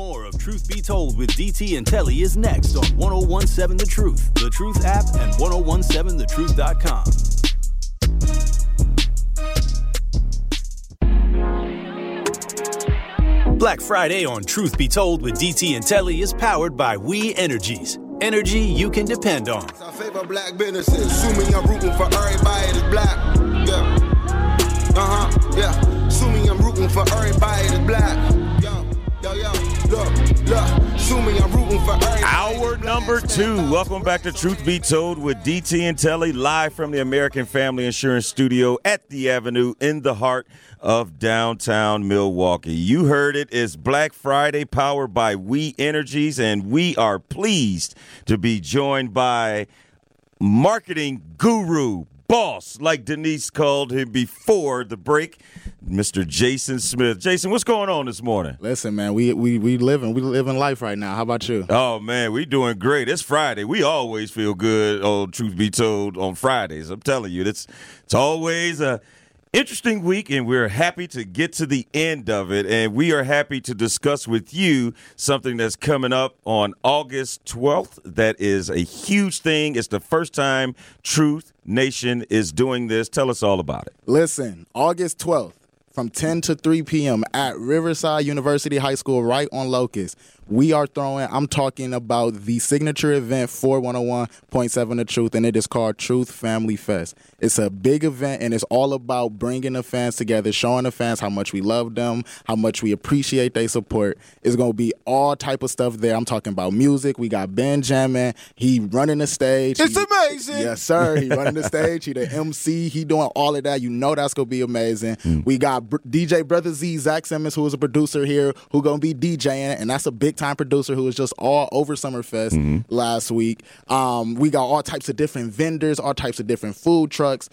More of Truth Be Told with DT and Telly is next on 1017 The Truth, The Truth app, and 1017thetruth.com. Black Friday on Truth Be Told with DT and Telly is powered by We Energies. Energy you can depend on. I favor black businesses. Assuming I'm rooting for everybody that's black. Yeah. Uh huh. Yeah. Assuming I'm rooting for everybody that's black. Hour number two. Welcome back to Truth Be Told with DT and Telly, live from the American Family Insurance Studio at the Avenue in the heart of downtown Milwaukee. You heard it. It's Black Friday, powered by We Energies, and we are pleased to be joined by marketing guru, boss, like Denise called him before the break, Mr. Jason Smith. Jason, what's going on this morning? Listen, man, we we we living we living life right now. How about you? Oh man, we doing great. It's Friday. We always feel good. Oh, truth be told, on Fridays, I'm telling you, it's it's always a interesting week, and we're happy to get to the end of it. And we are happy to discuss with you something that's coming up on August 12th. That is a huge thing. It's the first time Truth Nation is doing this. Tell us all about it. Listen, August 12th from 10 to 3 p.m. at Riverside University High School, right on Locust. We are throwing, I'm talking about the signature event for 101.7 The Truth, and it is called Truth Family Fest. It's a big event, and it's all about bringing the fans together, showing the fans how much we love them, how much we appreciate their support. It's going to be all type of stuff there. I'm talking about music. We got Benjamin. He running the stage. It's He- amazing. Yes, sir. He running the stage. He the MC. He doing all of that. You know that's gonna be amazing. Mm. We got DJ Brother Z, Zach Simmons, who is a producer here, who gonna be DJing, and that's a big time producer who was just all over Summerfest last week. Um, we got all types of different vendors, all types of different food trucks.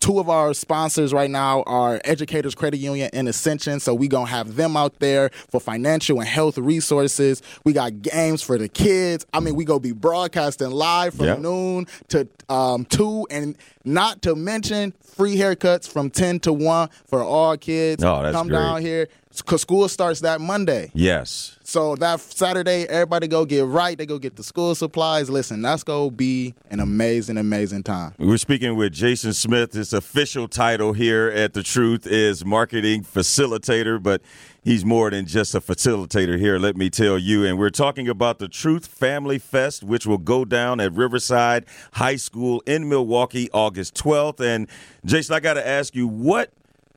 Two of our sponsors right now are Educators Credit Union and Ascension, so we gonna have them out there for financial and health resources. We got games for the kids. I mean, we gonna be broadcasting live from Yep. noon to um, two, and not to mention free haircuts from ten to one for all kids. Oh, that's Come great. down here because school starts that Monday. Yes. So that Saturday, everybody go get right. They go get the school supplies. Listen, that's gonna be an amazing, amazing time. We're speaking with Jason Smith. His official title here at The Truth is marketing facilitator, but he's more than just a facilitator here, let me tell you. And we're talking about the Truth Family Fest, which will go down at Riverside High School in Milwaukee August 12th. And Jason, I got to ask you, what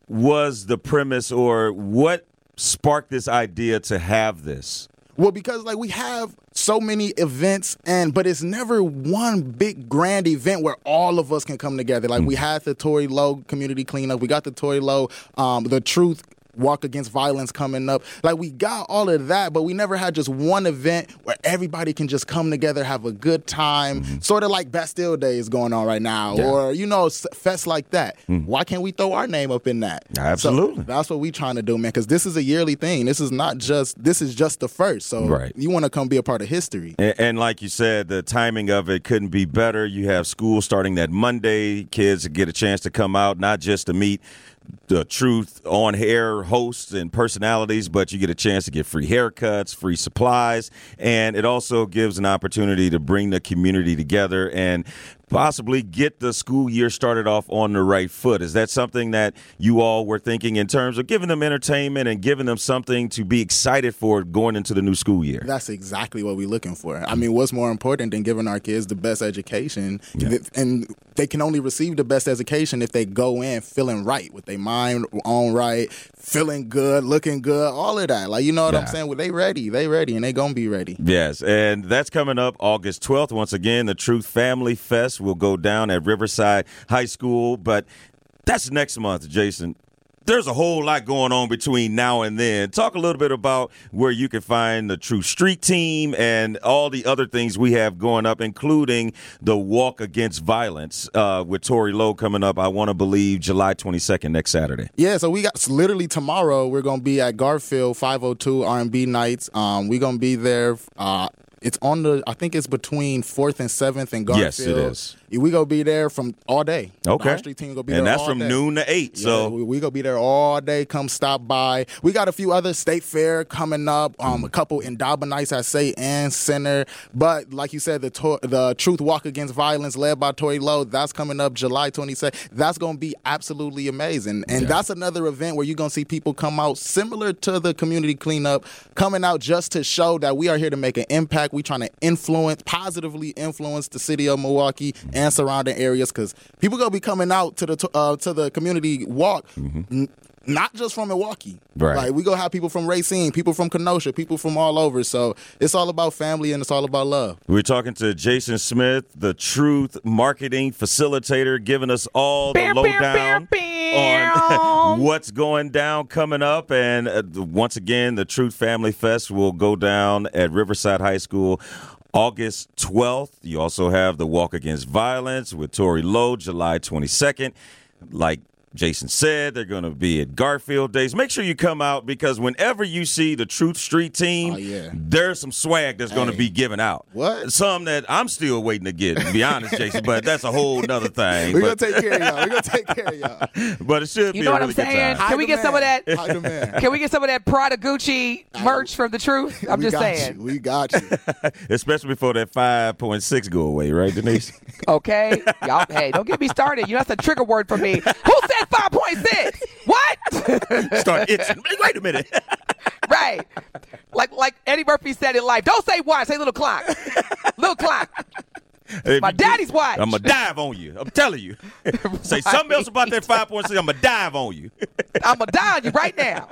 was the premise or what sparked this idea to have this? Well, because like we have so many events and but it's never one big grand event where all of us can come together. Like we had the Tory Lowe community cleanup, we got the Tory Lowe, um, the Truth Walk Against Violence coming up. Like we got all of that, but we never had just one event where everybody can just come together, have a good time, mm-hmm. sort of like Bastille Day is going on right now, Yeah. or you know, fests like that. Mm-hmm. Why can't we throw our name up in that? So Absolutely. that's what we're trying to do, man. Because this is a yearly thing. This is not just. This is just the first. So Right. you want to come be a part of history. And, and like you said, the timing of it couldn't be better. You have school starting that Monday. Kids get a chance to come out, not just to meet the truth on hair hosts and personalities, but you get a chance to get free haircuts, free supplies, and it also gives an opportunity to bring the community together and possibly get the school year started off on the right foot. Is that something that you all were thinking in terms of giving them entertainment and giving them something to be excited for going into the new school year? That's exactly what we're looking for. I mean, what's more important than giving our kids the best education? And they can only receive the best education if they go in feeling right, with their mind on right, feeling good, looking good, all of that. Like you know what I'm saying? Well, they ready, they ready, and they gonna be ready. Yes, and that's coming up August 12th. Once again, the Truth Family Fest will go down at Riverside High School, but that's next month, Jason. There's a whole lot going on between now and then. Talk a little bit about where you can find the Truth Street Team and all the other things we have going up, including the Walk Against Violence uh, with Tory Lowe coming up. I want to believe July 22nd, next Saturday. Yeah, so we got literally tomorrow. We're gonna be at Garfield 502 R&B nights. Um, we're gonna be there. Uh, it's on the. I think it's between fourth and seventh and Garfield. Yes, it is. We gonna be there from all day. The Okay. High Street team gonna be and there that's all from day. noon to eight. Yeah, so we, we gonna be there all day. Come stop by. We got a few other state fair coming up. Um, a couple in nights I Say and Center. But like you said, the to- the Truth Walk Against Violence led by Tory Lowe. That's coming up July 22nd. That's gonna be absolutely amazing. And that's another event where you're gonna see people come out similar to the community cleanup, coming out just to show that we are here to make an impact. We trying to influence, positively influence the city of Milwaukee and surrounding areas because people gonna be coming out to the uh, to the community walk. n- not just from Milwaukee, Right. Like we gonna have people from Racine, people from Kenosha, people from all over. So it's all about family and it's all about love. We're talking to Jason Smith, the Truth Marketing Facilitator, giving us all the Bam, bam, lowdown bam, on what's going down coming up. And uh, once again, the Truth Family Fest will go down at Riverside High School. August 12th. You also have the Walk Against Violence with Tory Lowe, July 22nd. Like Jason said, they're going to be at Garfield Days. Make sure you come out because whenever you see the Truth Street team, Oh, yeah. there's some swag that's going to be given out. What? Some that I'm still waiting to get, to be honest, Jason, but that's a whole nother thing. We're gonna But, take care of y'all. We're gonna take care of y'all. but it should You be know a what really I'm saying? good time. Can we get some of that? Can we get some of that Prada Gucci merch from the truth? I'm We just got saying. you. We got you. Especially before that 5.6 go away, right, Denise? Okay, y'all. Hey, don't get me started. You know that's a trigger word for me. Who said five point six? What? Start itching. Wait a minute. right. Like like Eddie Murphy said in life. Don't say watch. Say little clock. little clock. If My you do- daddy's watch. I'm to dive on you. I'm telling you. Say something else about that 5.6, I'm going to dive on you. I'm gonna die on you right now.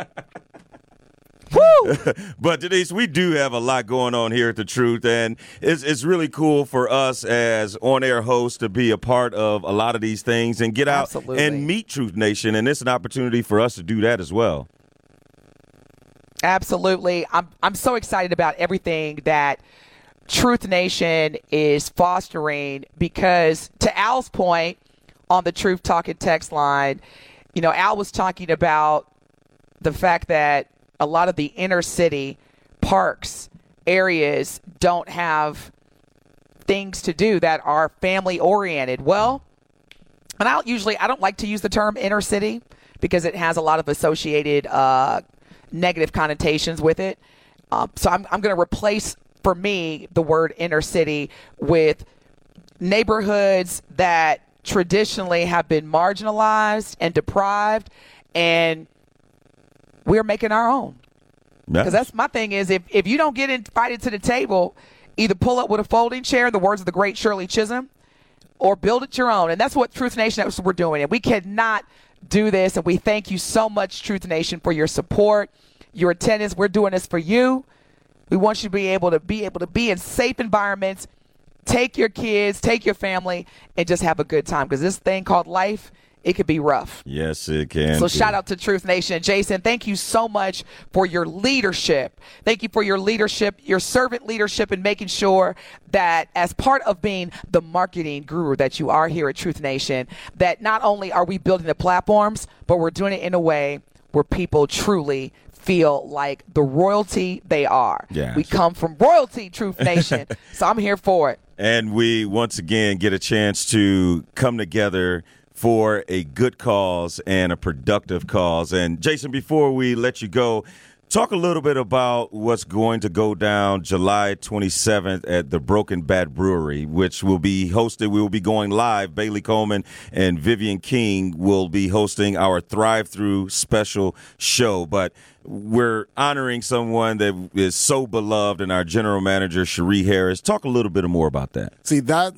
Woo! But Denise, we do have a lot going on here at the Truth, and it's it's really cool for us as on-air hosts to be a part of a lot of these things and get out Absolutely. and meet Truth Nation, and it's an opportunity for us to do that as well. Absolutely. I'm I'm so excited about everything that Truth Nation is fostering because to Al's point on the Truth Talking text line, you know, Al was talking about the fact that a lot of the inner city parks areas don't have things to do that are family oriented. Well, and I usually I don't like to use the term inner city because it has a lot of associated uh, negative connotations with it. Um, so I'm I'm going to replace for me the word inner city with neighborhoods that traditionally have been marginalized and deprived, and we're making our own. Because that's my thing is if, if you don't get invited to the table, either pull up with a folding chair, in the words of the great Shirley Chisholm, or build it your own. And that's what Truth Nation, that's what we're doing. And we cannot do this. And we thank you so much, Truth Nation, for your support, your attendance. We're doing this for you. We want you to be able to be able to be in safe environments, take your kids, take your family, and just have a good time. Because this thing called life, it could be rough. yes, it can. So shout out to Truth Nation. Jason, thank you so much for your leadership. Thank you for your leadership, your servant leadership in making sure that as part of being the marketing guru that you are here at Truth Nation, that not only are we building the platforms, but we're doing it in a way where people truly feel like the royalty they are. Yes. We come from royalty, Truth Nation. so I'm here for it. And we once again get a chance to come together for a good cause and a productive cause. And Jason, before we let you go, talk a little bit about what's going to go down July 27th at the Broken Bat Brewery, which will be hosted. We will be going live. Bailey Coleman and Vivian King will be hosting our Thrive Through special show. But we're honoring someone that is so beloved and our general manager, Cherie Harris. Talk a little bit more about that. See that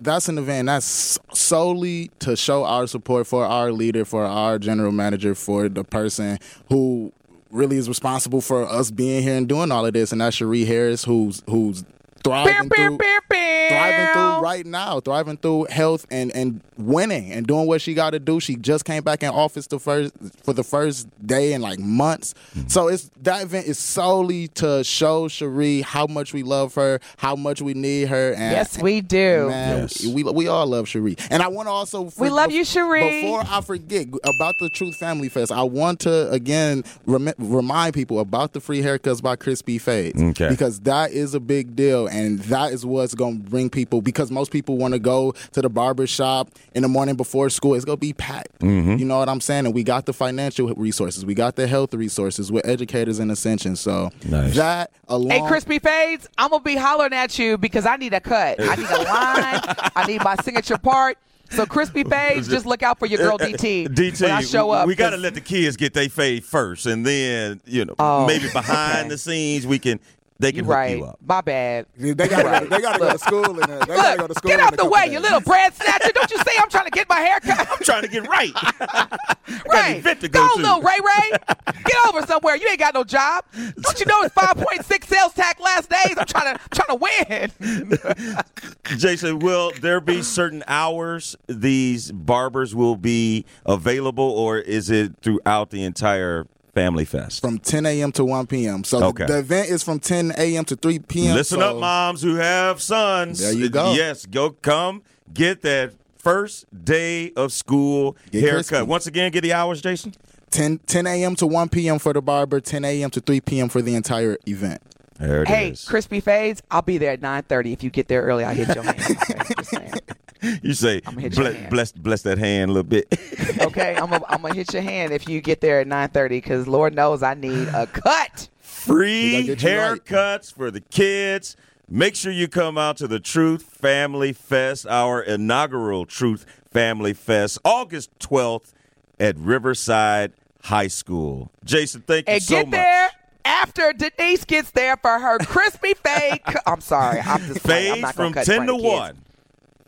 that's an event that's solely to show our support for our leader, for our general manager, for the person who really is responsible for us being here and doing all of this, and that's Cherie Harris, who's who's thriving Bam, through bam, bam, bam. thriving through right now, thriving through health and and winning and doing what she got to do. She just came back in office the first for the first day in like months. Mm-hmm. So it's that event is solely to show Cherie how much we love her, how much we need her. And Yes, we do. Man, Yes. we, we all love Cherie. And I want to also We love you, Cherie. Before I forget about the Truth Family Fest, I want to again rem- remind people about the free haircuts by Crispy Fades Okay. because that is a big deal. And that is what's going to bring people because most people want to go to the barber shop in the morning before school. It's going to be packed. Mm-hmm. You know what I'm saying? And we got the financial resources, we got the health resources with educators in Ascension. So Nice. that along. Hey, Crispy Fades, I'm gonna be hollering at you because I need a cut. I need a line. I need my signature part. So Crispy Fades, just look out for your girl DT. DT, when I show up. we got to let the kids get their fade first, and then you know Oh, maybe behind okay. the scenes we can they You can hook right. you up. My bad. They got to they got to go to school and uh, they got to go to Look, school. get in out the way, days. you little bread snatcher. Don't you say I'm trying to get my hair cut. I'm trying to get right. got Right. event to go to. little Ray Ray. Get over somewhere. You ain't got no job. Don't you know it's 5.6 sales tax last days? I'm trying to trying to win. Jason, will there be certain hours these barbers will be available, or is it throughout the entire Family Fest? from 10 a.m. to 1 p.m. So the- Okay. the, event is from 10 a.m. to 3 p.m. Listen so up, moms who have sons. There you go. Yes, go come get that first day of school Get haircut. crispy. Once again, get the hours, Jason. 10, 10 a.m. to 1 p.m. for the barber, 10 a.m. to 3 p.m. for the entire event. There it hey, is. Crispy Fades, I'll be there at 9.30. If you get there early, I'll hit your hand. Okay, just saying. You say I'ma hit your bless, hand. bless bless that hand a little bit. Okay, I'm gonna I'm hit your hand if you get there at 9:30 because Lord knows I need a cut. Free We gotta get you right. haircuts for the kids. Make sure you come out to the Truth Family Fest, our inaugural Truth Family Fest, August 12th at Riverside High School. Jason, thank you And so get much. there after Denise gets there for her crispy fade. cu- I'm sorry, I'm just playing. I'm not gonna from cut 10 to kids. 1.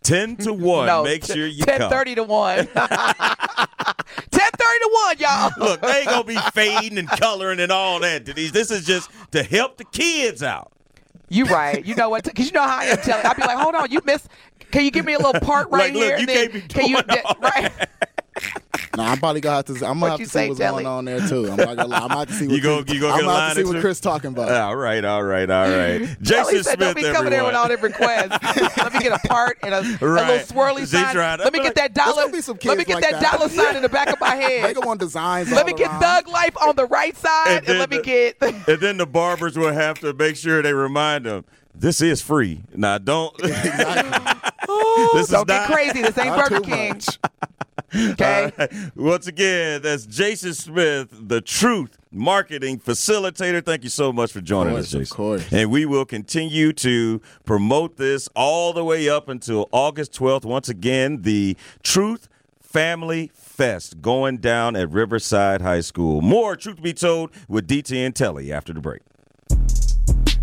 10 to 1. No, Make sure you 10 come. 30 to 1. 10 30 to 1, y'all. Look, they ain't going to be fading and coloring and all that, Denise. This is just to help the kids out. You right. You know what? Because you know how I am telling. I'd be like, hold on, you missed. Can you give me a little part right Like, look, here? you then, can't be can you, doing all right? Nah, I'm probably gonna have to. I'm gonna have you to say, see what's Telly? going on there too. I'm not gonna lie. I'm gonna have to see what You go- Chris, you go I'm gonna have to see what? Chris talking about. All right, all right, all right. Kelly Jason said, Smith, "Don't be coming there with all them requests. Let me get a part and a, a little Right. swirly She sign. tried- Let me I'm get that dollar. be some Let me get like that, that. dollar sign in the back of my head. gonna want designs. Let me get around. Thug Life on the right side, And and, then let me the- get. And then the barbers will have to make sure they remind them this is free. Now, don't. this is Don't get not- crazy. This ain't Not Burger too King. Okay. Once again, that's Jason Smith, the Truth Marketing Facilitator. Thank you so much for joining course, us, of Jason. course. And we will continue to promote this all the way up until August 12th. Once again, the Truth Family Fest going down at Riverside High School. More Truth to Be Told with DT and Telly after the break.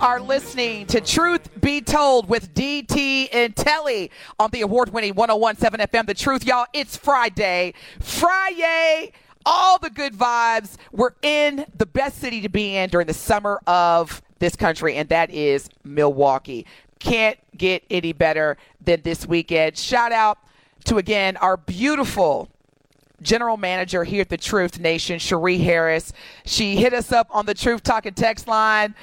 are listening to Truth Be Told with DT and Telly on the award winning 1017 FM. The truth, y'all, it's Friday. Friday, all the good vibes. We're in the best city to be in during the summer of this country, and that is Milwaukee. Can't get any better than this weekend. Shout out to, again, our beautiful general manager here at the Truth Nation, Cherie Harris. She hit us up on the Truth Talking text line.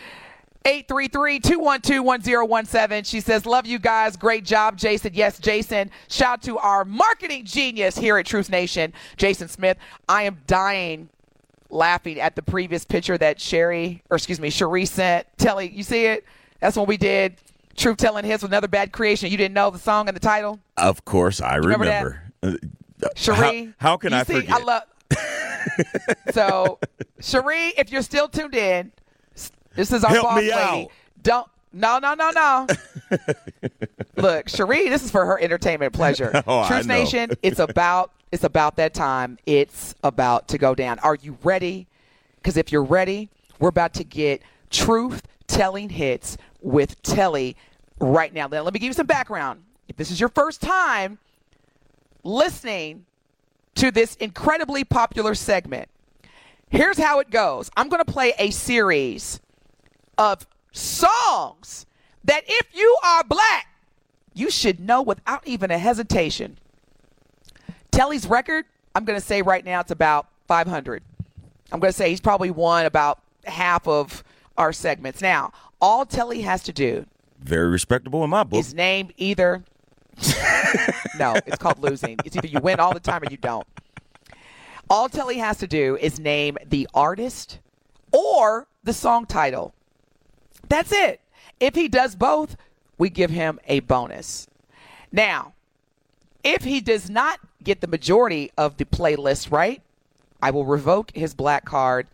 833-212-1017. She says, love you guys. Great job, Jason. Yes, Jason. Shout out to our marketing genius here at Truth Nation, Jason Smith. I am dying laughing at the previous picture that Sherry, or excuse me, Cherie sent. Telly, you see it? That's when we did Truth Telling Hits with Another Bad Creation. You didn't know the song and the title? Of course, I remember remember. Uh, Cherie. How, how can I see, forget? I love. so, Cherie, if you're still tuned in, this is our Help boss me lady. out. Don't. No, no, no, no. Look, Cherie, this is for her entertainment pleasure. Oh, Truth. Nation, it's about it's about that time. It's about to go down. Are you ready? Because if you're ready, we're about to get truth telling hits with Telly right now. Now, let me give you some background. If this is your first time listening to this incredibly popular segment, Here's how it goes I'm going to play a series of songs that if you are black, you should know without even a hesitation. Telly's record, I'm going to say right now it's about 500. I'm going to say he's probably won about half of our segments. Now, all Telly has to do Very respectable in my book. is name either. no, it's called losing. It's either you win all the time or you don't. All Telly has to do is name the artist or the song title. That's it. If he does both, we give him a bonus. Now, if he does not get the majority of the playlist right, I will revoke his black card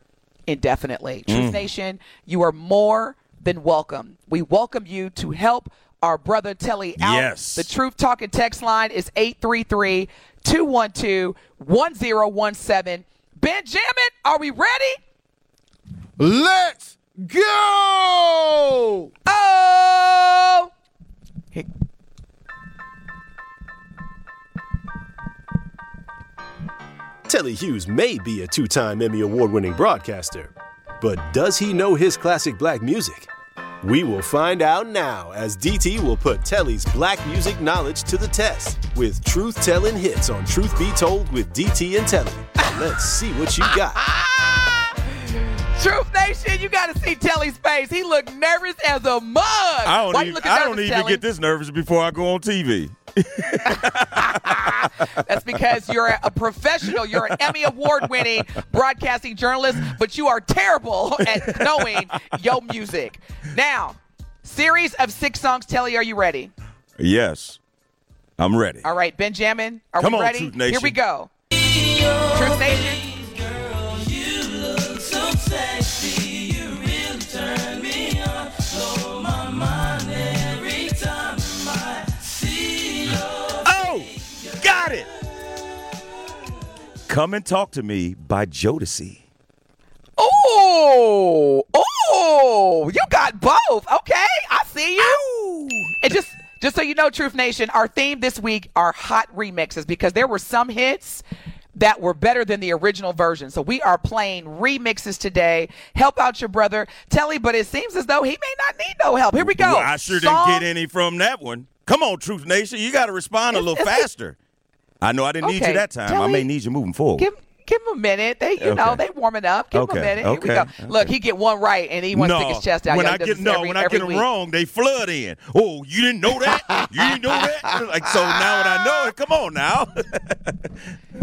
indefinitely. Truth mm. Nation, you are more than welcome. We welcome you to help our brother Telly out. Yes. The Truth Talking text line is 833 212 1017. Benjamin, are we ready? Let's go! Oh! Hey, Telly Hughes may be a two time Emmy Award winning broadcaster, but does he know his classic black music? We will find out now as DT will put Telly's black music knowledge to the test with truth telling hits on Truth Be Told with DT and Telly. Let's see what you got. Truth Nation, you got to see Telly's face. He looked nervous as a mug. I don't Why even, I don't even get this nervous before I go on TV. That's because you're a professional. You're an Emmy Award winning broadcasting journalist, but you are terrible at knowing your music. Now, series of six songs. Telly, are you ready? Yes, I'm ready. All right, Benjamin, are Come we on, ready? Truth Nation. Here we go. Truth Nation. Come and talk to me by Jodeci. Oh, oh, you got both. Okay, I see you. And just just so you know, Truth Nation, our theme this week are hot remixes because there were some hits that were better than the original version. So we are playing remixes today. Help out your brother, Telly, but it seems as though he may not need no help. Here we go. Well, I sure Song- didn't get any from that one. Come on, Truth Nation. You got to respond a little faster. I know I didn't need you that time. I Telly, may need you moving forward. Give give him a minute. They you know they warming up. Give him a minute. Here we okay, go. Look, he get one right and he wants no, to stick his chest out. when I get no, every- when I get them week. wrong, they flood in. Oh, you didn't know that? you didn't know that? Like so now that I know it, come on now.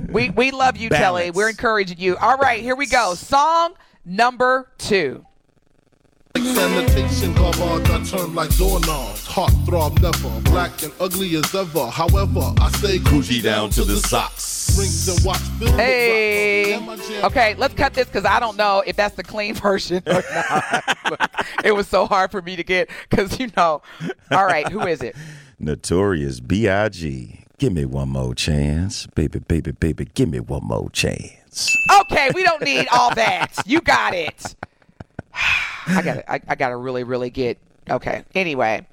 We we love you, Telly. We're encouraging you. All right, here we go. Song number two. Sanitation covered, I turn like doorknobs. Heart throb never, black and ugly as ever. However, I stay Gucci down to the socks. Rings and watch film. Hey. Yeah, my jam- Okay, let's cut this because I don't know if that's the clean version or not. It was so hard for me to get because you know. All right, who is it? Notorious B.I.G. Give me one more chance. Baby, baby, baby, give me one more chance. Okay, we don't need all that. You got it. I got to I, I got to really, really get. Okay. Anyway,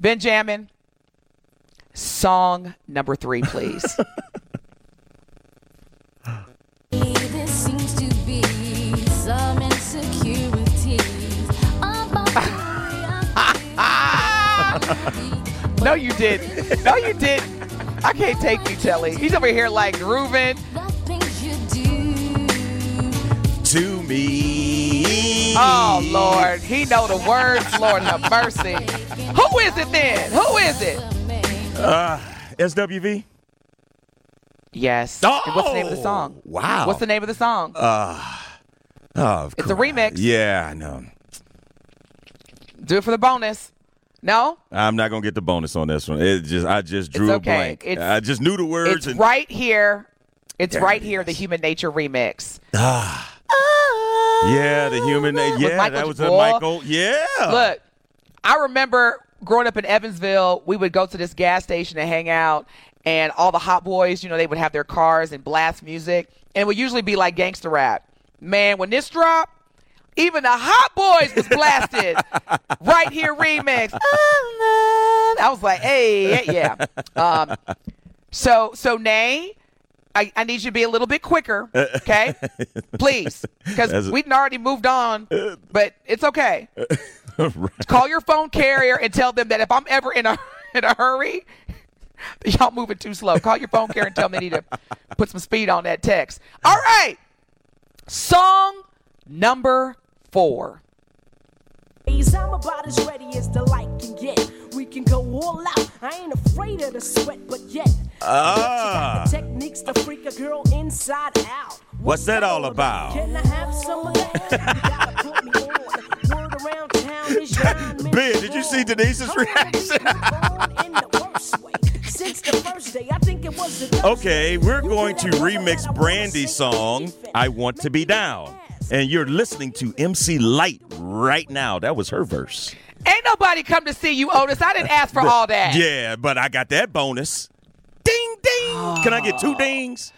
Benjamin, song number three, please. There seems to be some insecurities about the way I feel. no, you didn't. No, you didn't. I can't take you, Telly. He's over here like grooving. The things you do. To me. Oh Lord, he know the words. Lord have mercy. Who is it then? Who is it? Uh, SWV? Yes. And what's the name of the song? Wow. What's the name of the song? Uh, Oh, of It's a remix. Yeah, I know. Do it for the bonus. No, I'm not gonna get the bonus on this one. It just I just drew It's a blank. It's- I just knew the words it's and right here. It's There right it here. The. Human Nature remix. Yeah, the human. Yeah, that was a Michael. Yeah. Look, I remember growing up in Evansville, we would go to this gas station to hang out, and all the hot boys, you know, they would have their cars and blast music, and it would usually be like gangster rap. Man, when this dropped, even the hot boys was blasted. right here, remix. I was like, hey, yeah. Um, so, so Nay, I, I need you to be a little bit quicker, okay? Please, because we've already moved on, but it's okay. Call your phone carrier and tell them that if I'm ever in a in a hurry, y'all moving too slow. Call your phone carrier and tell them they need to put some speed on that text. All right, song number four. Ladies, I'm about as ready as the light can get. We can go all out. I ain't afraid of the sweat, but yet. Ah. Bet the to freak a girl inside out. What's that all about? Can I have some of that? You gotta put me on. Word around town is yarn, Ben, did you see Denise's reaction? in the worst way. Since the first day, I think it was a Okay, we're going to remix Brandy's song, I Want to Be Down. And you're listening to MC Lyte right now. That was her verse. Ain't nobody come to see you, Otis. I didn't ask for all that. Yeah, but I got that bonus. Ding, ding. Can I get two dings?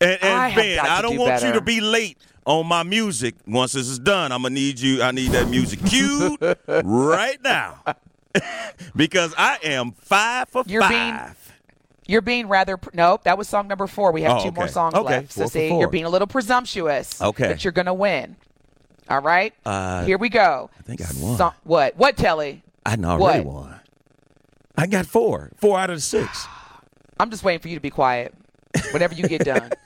And, and I Ben, I don't do want you to be late on my music. Once this is done, I'm gonna need you. I need that music cued right now because I am five for You're being- five. You're being rather pr- nope. That was song number four. We have Oh, two more songs Okay, left. four So see, you're being a little presumptuous. Okay. but you're gonna win. All right. Uh, Here we go. I think I won. So- what? What, Telly? I already What? won. I got four. Four out of the six. I'm just waiting for you to be quiet. Whenever you get done.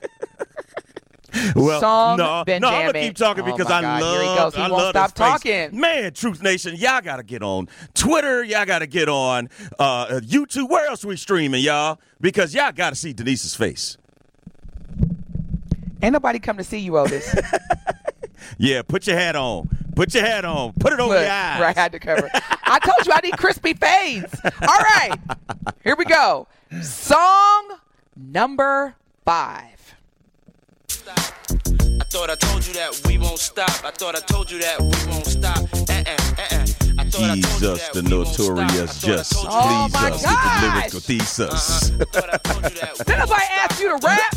Well, Song no, no, I'm gonna keep talking Oh because I God, love. here he goes. He I won't love stop talking. Man, Truth Nation, y'all gotta get on Twitter. Y'all gotta get on uh, YouTube. Where else we streaming, y'all? Because y'all gotta see Denise's face. Ain't nobody come to see you, Otis. Yeah, put your hat on. Put your hat on. Put it over Look, your eyes. I had to cover. I told you I need crispy fades. All right, here we go. Song number five. I thought I told you that we won't stop. I thought I told you that we won't stop. Uh-uh, uh-uh. I thought I Jesus, the we won't stop. notorious I thought just told you Oh please my us uh, with the lyrical thesis. Uh-huh. Did nobody ask you to rap?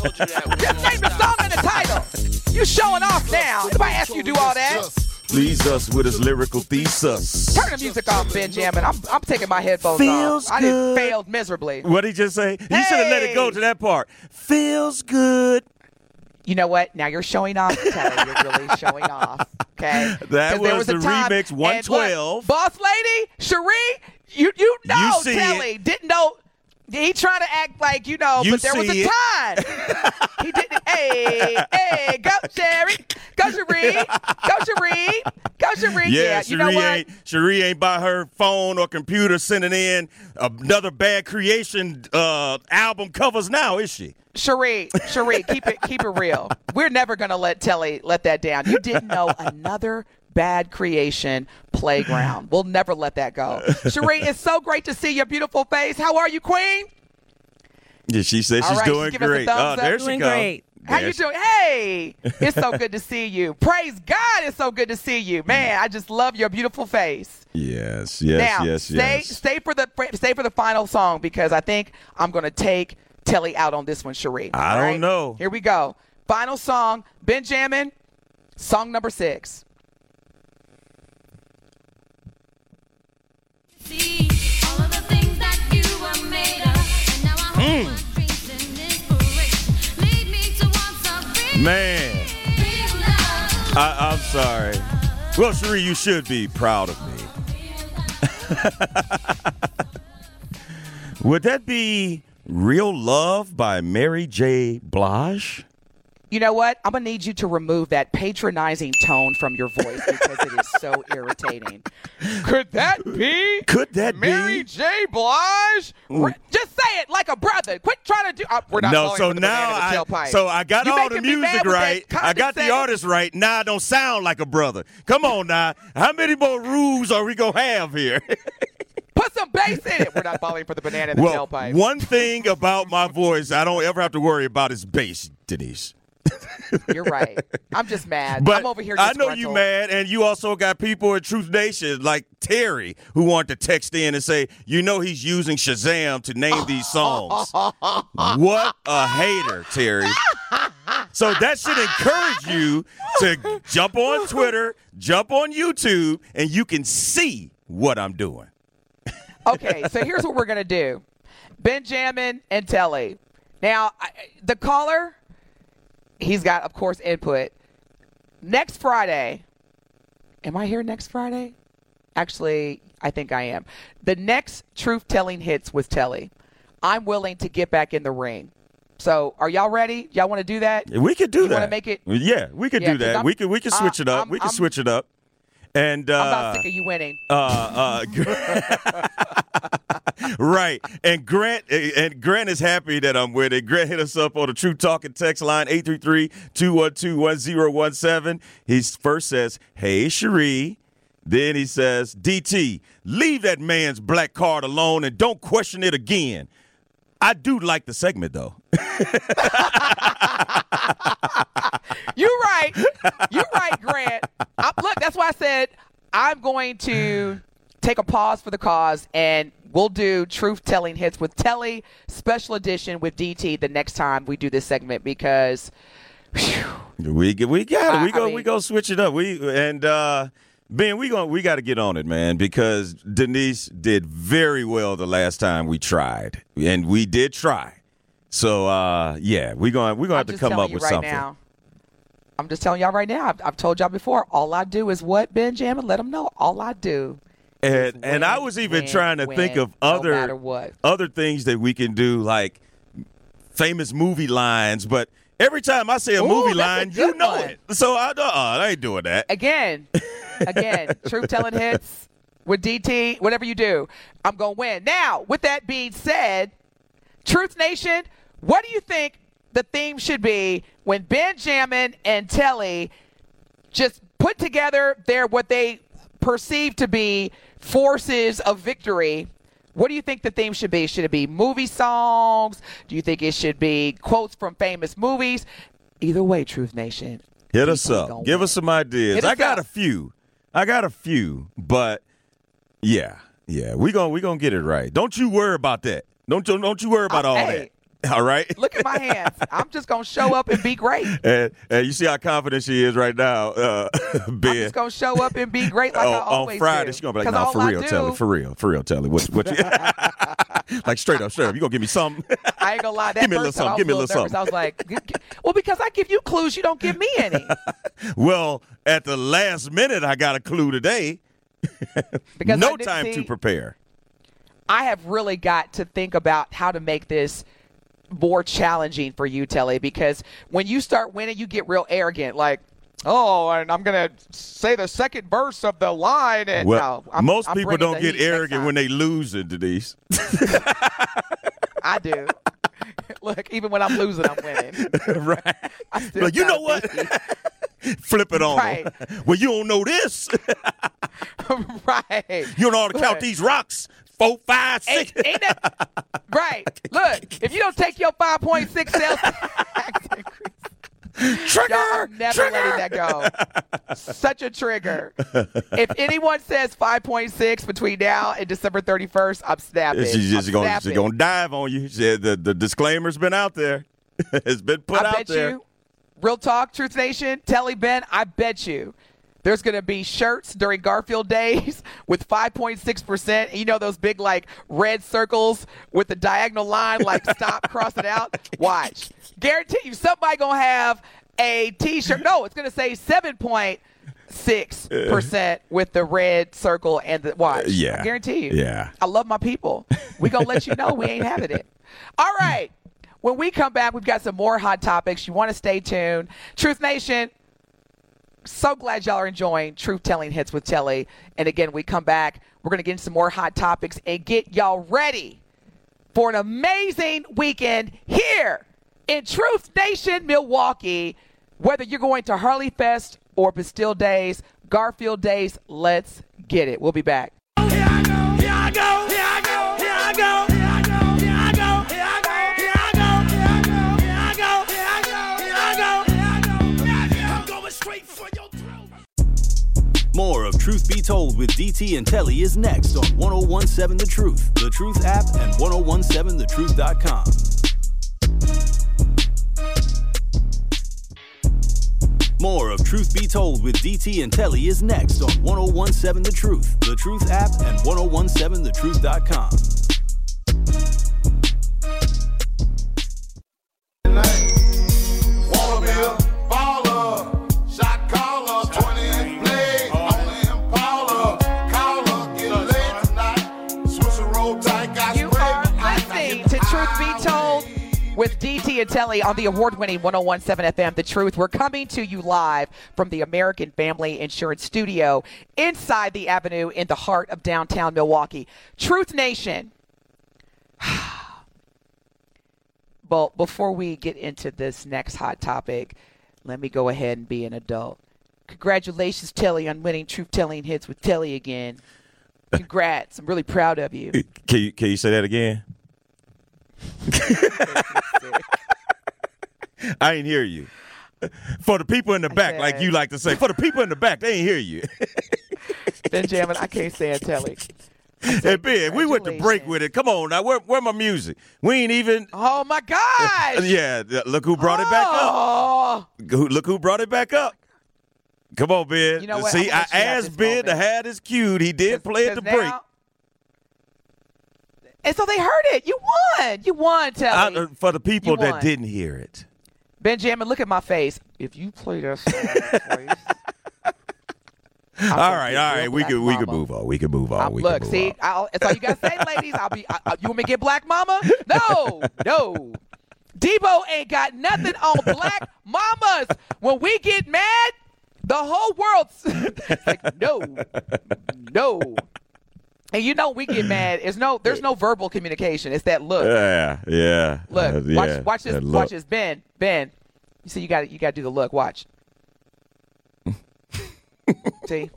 Just name the song and the title. You showing off now. Nobody asked you to do all that. Please us with his lyrical thesis. Turn the music off, Benjamin. I'm, I'm taking my headphones Feels off. I didn't failed miserably. What did he just say? You should have let it go to that part. Feels good. You know what? Now you're showing off, Kelly. You're really showing off. Okay. That 'Cause there was a the time- remix 112. look, Boss lady, Cherie, you you know see Telly didn't know. He trying to act like you know, You but there was a time. he didn't. Hey, hey, go Sherry, go Cherie, go Cherie, go Cherie. Yeah, you know Cherie what? ain't Cherie ain't by her phone or computer sending in another bad creation uh, album covers now, is she? Cherie, Cherie, keep it keep it real. We're never gonna let Telly let that down. You didn't know another bad creation playground. We'll never let that go. Cherie, it's so great to see your beautiful face. How are you, Queen? Yeah, she says All she's right, doing she's giving us a great. Oh, up. there she Doing comes. great. How you doing? Hey, it's so good to see you. Praise God, it's so good to see you, man. I just love your beautiful face. Yes, yes, now, yes, stay yes. stay for the stay for the final song because I think I'm gonna take Telly out on this one, Cherie. I All don't know. Here we go. Final song, Benjamin, song number six. See Man. I, I'm sorry. Well, Cherie, you should be proud of me. Would that be Real Love by Mary J. Blige? You know what? I'm gonna need you to remove that patronizing tone from your voice because it is so irritating. Could that be? Could that Mary be? Mary J. Blige? Re- Just say it like a brother. Quit trying to do. Uh, we're not no, so for the now banana I tailpipe. so I got You all the making me mad music right. I got the artist right. Now I don't sound like a brother. Come on now. How many more rules are we gonna have here? Put some bass in it. We're not falling for the banana in the well, tailpipe. one thing about my voice I don't ever have to worry about is bass, Denise. You're right. I'm just mad. But I'm over here. I know you mad, and you also got people at Truth Nation like Terry who want to text in and say, you know, he's using Shazam to name these songs. what a hater, Terry. So that should encourage you to jump on Twitter, jump on YouTube, and you can see what I'm doing. Okay, so here's what we're gonna do. Benjamin and Telly. Now, I, the caller, he's got, of course, input. Next Friday, am I here next Friday? Actually, I think I am. The next truth telling hits with Telly. I'm willing to get back in the ring. So, are y'all ready? Y'all want to do that? We could do You that. wanna make it- Yeah, we could Yeah, do that. I'm- we could we could switch it up. I'm- we could switch it up. And uh, I'm not sick of you winning. uh, uh, right. And Grant and Grant is happy that I'm with it. Grant hit us up on the Truth Talking text line 833-212-1017. He first says, "Hey Cherie." Then he says, "DT, leave that man's black card alone and don't question it again." I do like the segment though. You're right. You're right, Grant. I, look, that's why I said I'm going to take a pause for the cause, and we'll do truth telling hits with Telly special edition with DT the next time we do this segment because We we got it. I- We I go mean- we go switch it up. We and uh Ben, we going we got to get on it, man, because Denise did very well the last time we tried, and we did try. So uh yeah, we going we gonna have to come up with right something. now. I'm just telling y'all right now. I've, I've told y'all before. All I do is what Benjamin. Let them know. All I do. And and I was even trying to think of other what. other things that we can do, like famous movie lines. But every time I say a Ooh, movie that's a line, you know one. it. So I, uh, I ain't doing that. Again, again, truth telling hits with DT, whatever you do, I'm going to win. Now, with that being said, Truth Nation, what do you think the theme should be when Benjamin and Telly just put together their what they perceive to be forces of victory? What do you think the theme should be? Should it be movie songs? Do you think it should be quotes from famous movies? Either way, Truth Nation. Hit us up. Give win. us some ideas. Us I got up. a few. I got a few, but yeah, yeah, we gonna we gonna get it right. Don't you worry about that. Don't you don't you worry about uh, all hey. that. All right. Look at my hands. I'm just gonna show up and be great. And, and you see how confident she is right now, uh, I'm just gonna show up and be great like on, I on Friday, do. she's gonna be like, "No, for real, do, Telly, for real, for real, Telly. What, what you like? Straight up, straight up. You gonna give me something? I ain't gonna lie. That Give me a little something, give me a little nervous. I was like, "G- g- well, because I give you clues, you don't give me any. well, at the last minute, I got a clue today. Because no time to prepare. I have really got to think about how to make this more challenging for you, Telly, because when you start winning, you get real arrogant. Like, oh, and I'm gonna say the second verse of the line. And Well, no, I'm- most I'm people don't get arrogant when they lose it, Denise. I do. Look, even when I'm losing, I'm winning. right. But you know what? Flip it on. Right. Well, you don't know this. right. You don't know how to count these rocks. Four, five, six. Ain't, ain't that right? Look, if you don't take your 5.6 sales tax increase, Trigger. y'all are never trigger. letting that go. Such a trigger. If anyone says 5.6 between now and December 31st, I'm snapping. She's just I'm going snapping. to gonna dive on you. She the, the disclaimer's been out there. it's been put I out bet there. you, Real Talk, Truth Nation, Telly Ben, I bet you there's going to be shirts during Garfield days with 5.6%. You know those big, like, red circles with the diagonal line, like, stop, cross it out? Watch. Guarantee you, somebody going to have a t shirt. No, it's going to say 7.6% with the red circle and the watch. Uh, yeah. I guarantee you. Yeah. I love my people. we going to let you know we ain't having it. All right. When we come back, we've got some more hot topics. You want to stay tuned. Truth Nation, so glad y'all are enjoying Truth Telling Hits with Telly. And again, we come back, we're going to get into some more hot topics and get y'all ready for an amazing weekend here in Truth Nation, Milwaukee. Whether you're going to Harley Fest or Bastille Days, Garfield Days, let's get it. We'll be back. More of Truth Be Told with DT and Telly is next on 1017 The Truth, The Truth app, and 1017thetruth.com. More of Truth Be Told with DT and Telly is next on 1017 The Truth, The Truth app, and 1017thetruth.com. with DT and Telly on the award winning 1017 FM, The Truth. We're coming to you live from the American Family Insurance Studio inside the Avenue in the heart of downtown Milwaukee. Truth Nation. Well, before we get into this next hot topic, let me go ahead and be an adult. Congratulations, Telly, on winning Truth Telling Hits with Telly again. Congrats. I'm really proud of you. Can you can you say that again? I ain't hear you. For the people in the back, like you like to say, for the people in the back, they ain't hear you. Benjamin, I can't stand Telly. Hey Ben, we went to break with it. Come on now, where where my music? We ain't even. Oh my gosh! yeah, look who brought it back up. Oh, Look who brought it back up. Come on, Ben. You know what? See, I gonna let you have asked Ben to have this cued. He did play at the break. And so they heard it. You won. You won, Telly. I- uh, for the people that didn't hear it. Benjamin, look at my face. If you play that song, please. all right, all right. We can we can move on. We can move on. I'm- we look, can move see, on. I'll, that's all you gotta say, ladies. I'll be. I, I- you want me to get Black Mama? No, no. Debo ain't got nothing on Black Mamas. When we get mad, the whole world's like, no, no. And you know we get mad. There's no, there's no verbal communication. It's that look. Yeah, yeah. Look, uh, yeah, watch, watch this, watch this. Ben, Ben. You see, you got, you got to do the look. Watch. see.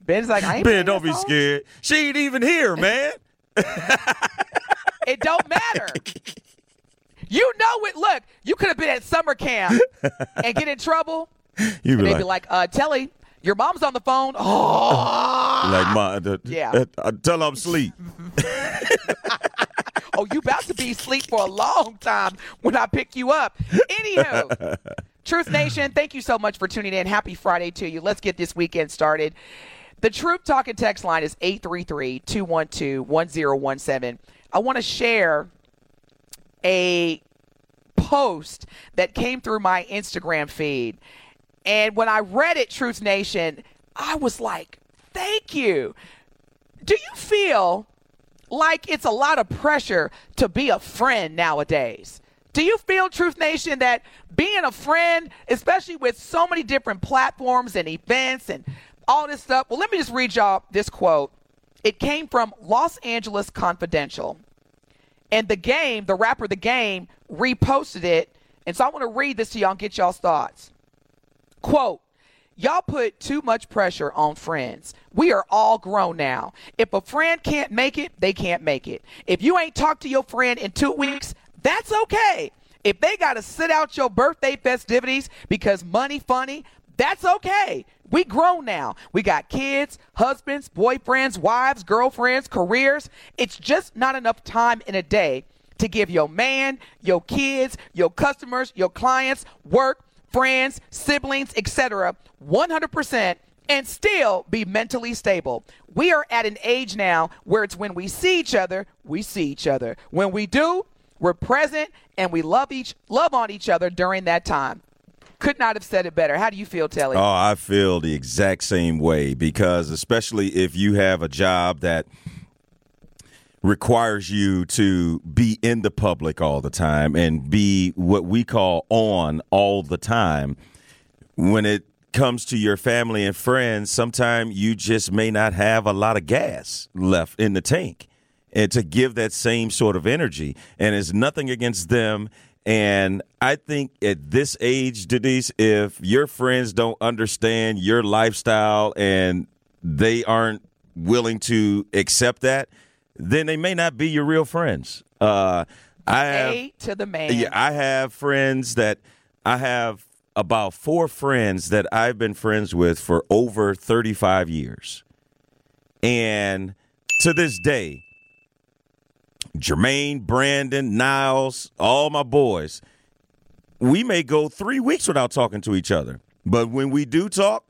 Ben's like, I ain't Ben, don't be song. scared. She ain't even here, man. It don't matter. You know it. Look, you could have been at summer camp and get in trouble. You be like, be like, uh, Telly, your mom's on the phone. Oh, like my, the, Yeah. uh, uh, I'm asleep. oh, you about to be asleep for a long time when I pick you up. Anywho, Truth Nation, thank you so much for tuning in. Happy Friday to you. Let's get this weekend started. The Truth Talking text line is 833-212-1017. I want to share a post that came through my Instagram feed. And when I read it, Truth Nation, I was like, thank you. Do you feel like it's a lot of pressure to be a friend nowadays? Do you feel, Truth Nation, that being a friend, especially with so many different platforms and events and all this stuff? Well, let me just read y'all this quote. It came from Los Angeles Confidential. And the game, the rapper The Game, reposted it. And so I want to read this to y'all and get y'all's thoughts. Quote, Y'all put too much pressure on friends. We are all grown now. If a friend can't make it, they can't make it. If you ain't talked to your friend in two weeks, that's okay. If they got to sit out your birthday festivities because money funny, that's okay. We grown now. We got kids, husbands, boyfriends, wives, girlfriends, careers. It's just not enough time in a day to give your man, your kids, your customers, your clients, work, friends, siblings, etc. 100% and still be mentally stable. We are at an age now where it's when we see each other, we see each other. When we do, we're present and we love each love on each other during that time. Could not have said it better. How do you feel, Telly? Oh, I feel the exact same way because, especially if you have a job that requires you to be in the public all the time and be what we call on all the time, when it comes to your family and friends, sometimes you just may not have a lot of gas left in the tank and to give that same sort of energy. And it's nothing against them. And I think at this age, Denise, if your friends don't understand your lifestyle and they aren't willing to accept that, then they may not be your real friends. Uh, I have, A to the man. yeah, I have friends that I have about four friends that I've been friends with for over 35 years. And to this day, Jermaine, Brandon, Niles, all my boys, we may go three weeks without talking to each other. But when we do talk,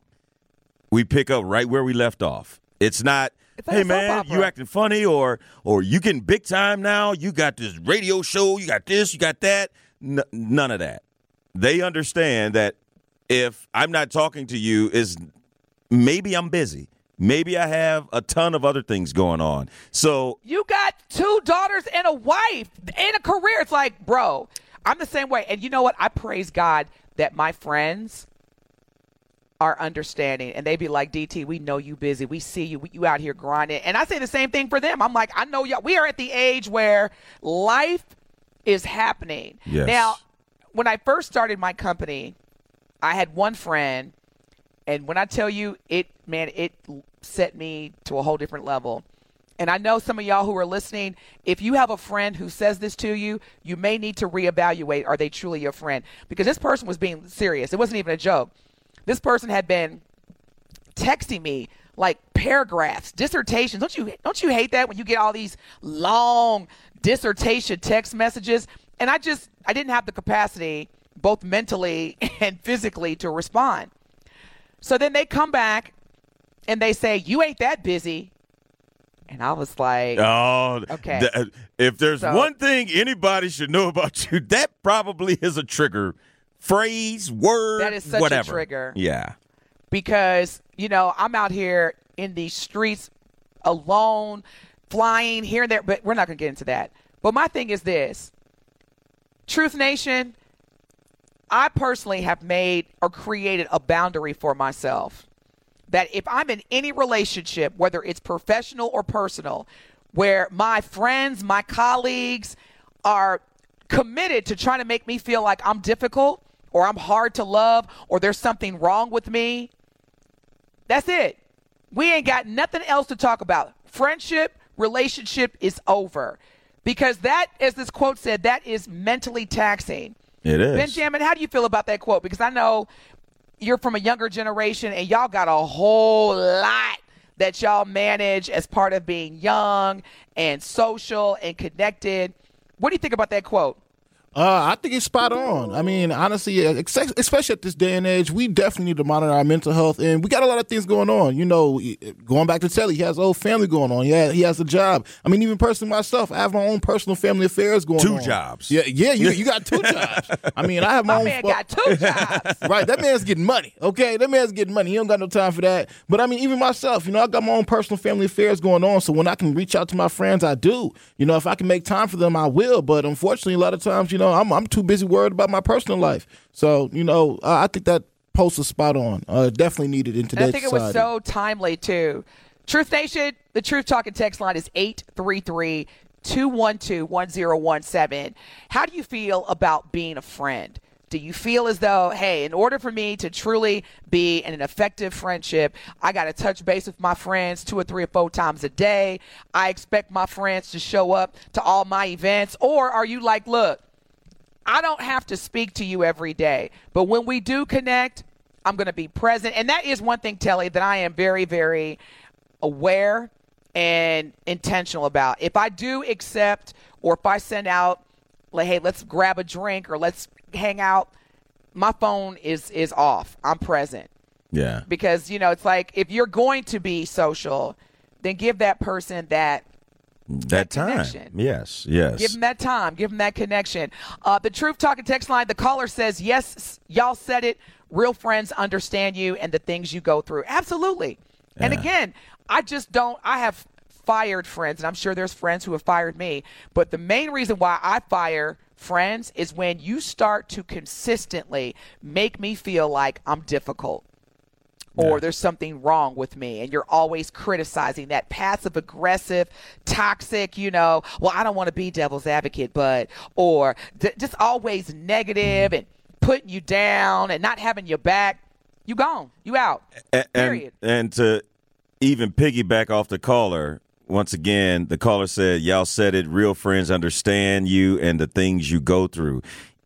we pick up right where we left off. It's not, hey man, you acting funny or or you getting big time now. You got this radio show, you got this, you got that. N- none of that. They understand that if I'm not talking to you, is maybe I'm busy. Maybe I have a ton of other things going on. So You got two daughters and a wife and a career. It's like, bro, I'm the same way. And you know what? I praise God that my friends are understanding and they be like, DT, we know you busy. We see you. You out here grinding. And I say the same thing for them. I'm like, I know y'all. We are at the age where life is happening. Yes. Now, when I first started my company, I had one friend, and when I tell you it, man, it set me to a whole different level. And I know some of y'all who are listening, if you have a friend who says this to you, you may need to reevaluate are they truly your friend? Because this person was being serious. It wasn't even a joke. This person had been texting me like paragraphs, dissertations. Don't you don't you hate that when you get all these long dissertation text messages? And I just I didn't have the capacity both mentally and physically to respond. So then they come back and they say, "You ain't that busy." And I was like, Oh, Okay. th- if there's So- one thing anybody should know about you, that probably is a trigger phrase, word, That is such a whatever. trigger. Yeah. because you know I'm out here in these streets alone, flying here and there. But we're not going to get into that. But my thing is this: Truth Nation. I personally have made or created a boundary for myself that if I'm in any relationship, whether it's professional or personal, where my friends, my colleagues are committed to trying to make me feel like I'm difficult or I'm hard to love or there's something wrong with me, that's it. We ain't got nothing else to talk about. Friendship, relationship is over. Because that, as this quote said, that is mentally taxing. It is. Benjamin, how do you feel about that quote? Because I know you're from a younger generation and y'all got a whole lot that y'all manage as part of being young and social and connected. What do you think about that quote? Uh, I think it's spot on. I mean, honestly, especially at this day and age, we definitely need to monitor our mental health, and we got a lot of things going on. You know, going back to Telly, he has a whole family going on. Yeah, he has a job. I mean, even personally myself, I have my own personal family affairs going Two on. jobs. Yeah, yeah, you, you got two jobs. I mean, I have my, My own. man fu- got two jobs. right, that man's getting money. Okay, that man's getting money. He don't got no time for that. But I mean, even myself, you know, I got my own personal family affairs going on. So when I can reach out to my friends, I do. You know, if I can make time for them, I will. But unfortunately, a lot of times, you know, I'm I'm too busy worried about my personal life. So you know, uh, I think that post is spot on. Uh, definitely needed in And today's I think it was so timely too. Truth Nation, the Truth Talking text line is 833 212 1017. How do you feel about being a friend? Do you feel as though, hey, in order for me to truly be in an effective friendship, I got to touch base with my friends two or three or four times a day? I expect my friends to show up to all my events? Or are you like, look, I don't have to speak to you every day, but when we do connect, I'm going to be present. And that is one thing, Telly, that I am very, very aware and intentional about. If I do accept or if I send out, like, hey, let's grab a drink or let's hang out, my phone is is off. I'm present Yeah. because you know it's like if you're going to be social, then give that person that That time. connection. Yes. Yes. Give them that time. Give them that connection. Uh, the Truth Talking text line, the caller says, yes, y'all said it. Real friends understand you and the things you go through. Absolutely. And again, I just don't, I have fired friends, and I'm sure there's friends who have fired me. But the main reason why I fire friends is when you start to consistently make me feel like I'm difficult or there's something wrong with me and you're always criticizing that passive aggressive toxic you know well i don't want to be devil's advocate but or d- just always negative and putting you down and not having your back you gone you out and, period and to even piggyback off the caller, once again, the caller said, Y'all said it, real friends understand you and the things you go through.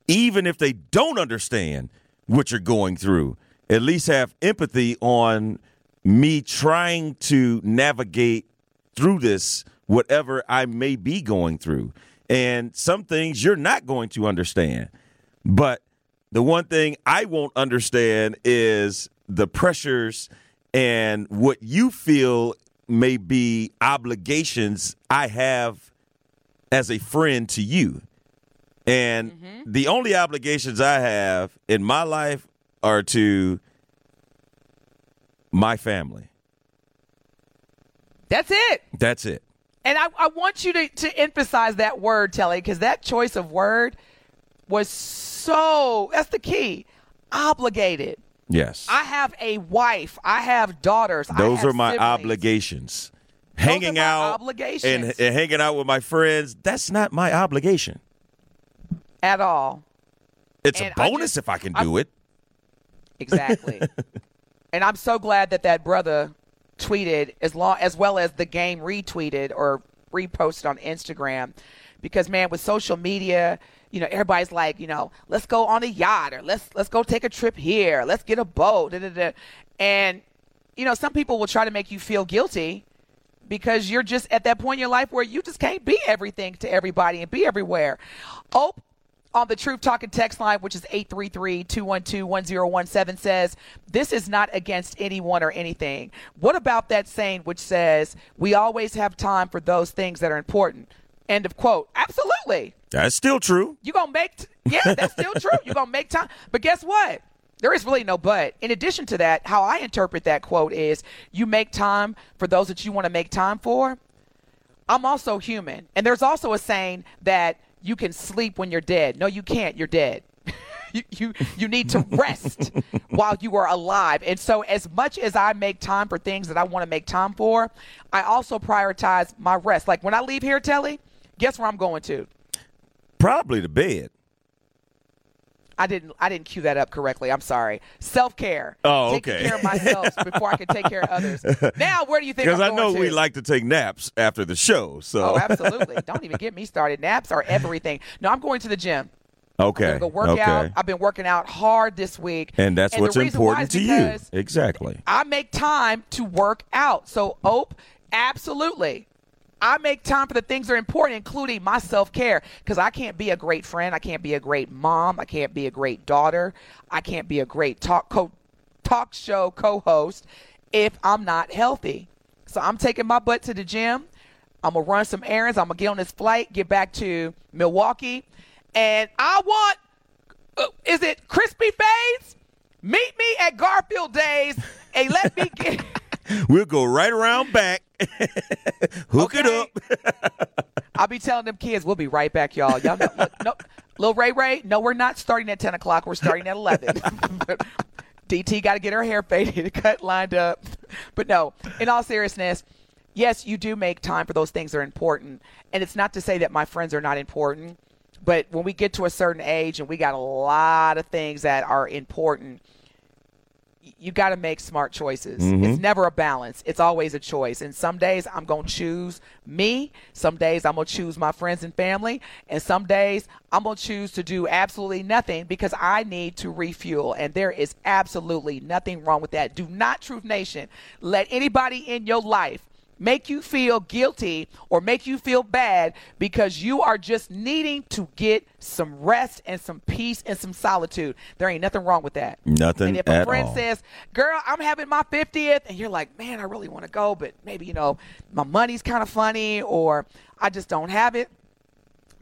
Even if they don't understand what you're going through, at least have empathy on me trying to navigate through this, whatever I may be going through. And some things you're not going to understand. But the one thing I won't understand is the pressures and what you feel may be obligations I have as a friend to you. And mm-hmm. the only obligations I have in my life are to my family. That's it. That's it. And I, I want you to, to emphasize that word, Telly, because that choice of word was so, that's the key, obligated. Yes. I have a wife. I have daughters. I Those have are my siblings. obligations. hanging my out obligations. and, and hanging out with my friends, that's not my obligation. At all. It's And a I bonus just- if I can I- do it. Exactly. and I'm so glad that that brother tweeted as long as well as the game retweeted or reposted on Instagram because man with social media you know everybody's like you know let's go on a yacht or let's let's go take a trip here let's get a boat da, da, da. and you know some people will try to make you feel guilty because you're just at that point in your life where you just can't be everything to everybody and be everywhere. Ope on the Truth Talking text line, which is 833-212-1017, says, this is not against anyone or anything. What about that saying which says, we always have time for those things that are important? End of quote. Absolutely. That's still true. You're going to make, t- yeah, that's still true. You're going to make time. But guess what? There is really no but. In addition to that, how I interpret that quote is you make time for those that you want to make time for. I'm also human. And there's also a saying that you can sleep when you're dead. No, you can't. You're dead. you, you you need to rest while you are alive. And so as much as I make time for things that I want to make time for, I also prioritize my rest. Like when I leave here, Telly, guess where I'm going to? Probably the bed. I didn't I didn't cue that up correctly. I'm sorry. Self care. Oh, Taking okay. care of myself before I can take care of others. Now, where do you think? Because I know going we like to take naps after the show. So Oh, absolutely. Don't even get me started. Naps are everything. No, I'm going to the gym. okay, I'm go work okay, out. I've been working out hard this week. and that's the what's important to you. Exactly. I make time to work out. So, Ope, absolutely. I make time for the things that are important, including my self care, because I can't be a great friend. I can't be a great mom. I can't be a great daughter. I can't be a great talk co- talk show co host if I'm not healthy. So I'm taking my butt to the gym. I'm gonna run some errands. I'm gonna get on this flight, get back to Milwaukee, and I want. Uh, is it crispy fades? Meet me at Garfield Days and let me get. We'll go right around back, hook it up. I'll be telling them kids we'll be right back, y'all. Y'all know, look, no, little Ray Ray. No, we're not starting at ten o'clock. We're starting at eleven. DT got to get her hair faded, cut, lined up. But no, in all seriousness, yes, you do make time for those things that are important. And it's not to say that my friends are not important, but when we get to a certain age and we got a lot of things that are important, you got to make smart choices. It's mm-hmm. never a balance. It's always a choice. And some days I'm going to choose me. Some days I'm going to choose my friends and family. And some days I'm going to choose to do absolutely nothing because I need to refuel. And there is absolutely nothing wrong with that. Do not, Truth Nation, let anybody in your life make you feel guilty or make you feel bad because you are just needing to get some rest and some peace and some solitude. There ain't nothing wrong with that. Nothing And if a friend all. says, "Girl, I'm having my 50th," and you're like, "Man, I really want to go, but maybe you know my money's kind of funny or I just don't have it,"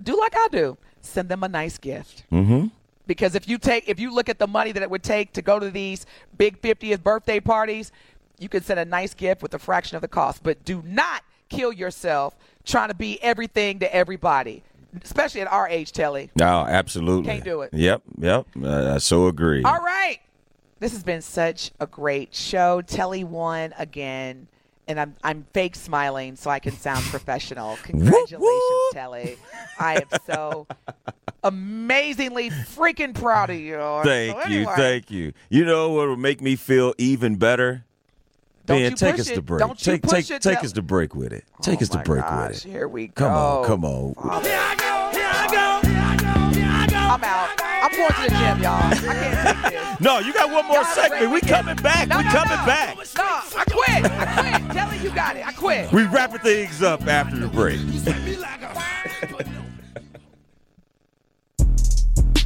do like I do. Send them a nice gift. Mm-hmm. Because if you take, if you look at the money that it would take to go to these big 50th birthday parties, you can send a nice gift with a fraction of the cost. But do not kill yourself trying to be everything to everybody, especially at our age, Telly. No, absolutely. Can't do it. Yep, yep. Uh, I so agree. All right. This has been such a great show. Telly won again. And I'm I'm fake smiling so I can sound professional. Congratulations, Telly. I am so amazingly freaking proud of you. Thank So you, thank you. You know what will make me feel even better? Don't Man, you take push us to break. Don't you take push take it, take Del- us to break with it. Oh take Oh us to break gosh, with it. Here we go. Come on, come on. Oh, here I go. I'm out. I'm going to the gym, y'all. I can't take this. No, you got one more Y'all segment. great We weekend. coming back. No, we no, coming no. back. No, I quit. I quit. Telly, you got it. I quit. We wrapping things up after the break.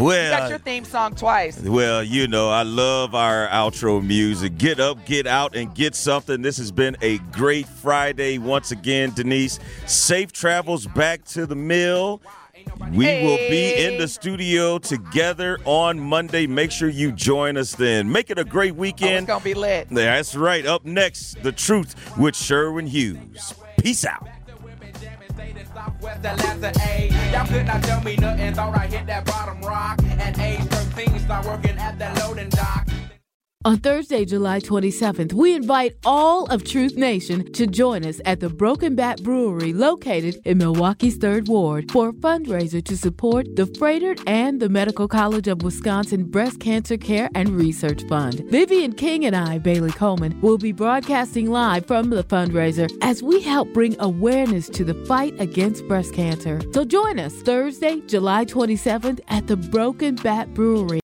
Well, you got your theme song twice. Well, you know, I love our outro music. Get up, get out, and get something. This has been a great Friday once again, Denise. Safe travels back to the mill. We will be in the studio together on Monday. Make sure you join us then. Make it a great Oh, it's weekend. gonna be lit. That's right. Up next, The Truth with Sherwin Hughes. Peace out. West Atlanta, A. Y'all could not tell me nothing. Thought I hit that bottom rock. At age 13, start working at that loading dock. On Thursday, July 27th, we invite all of Truth Nation to join us at the Broken Bat Brewery located in Milwaukee's 3rd Ward for a fundraiser to support the Froedtert and the Medical College of Wisconsin Breast Cancer Care and Research Fund. Vivian King and I, Bailey Coleman, will be broadcasting live from the fundraiser as we help bring awareness to the fight against breast cancer. So join us Thursday, July 27th at the Broken Bat Brewery.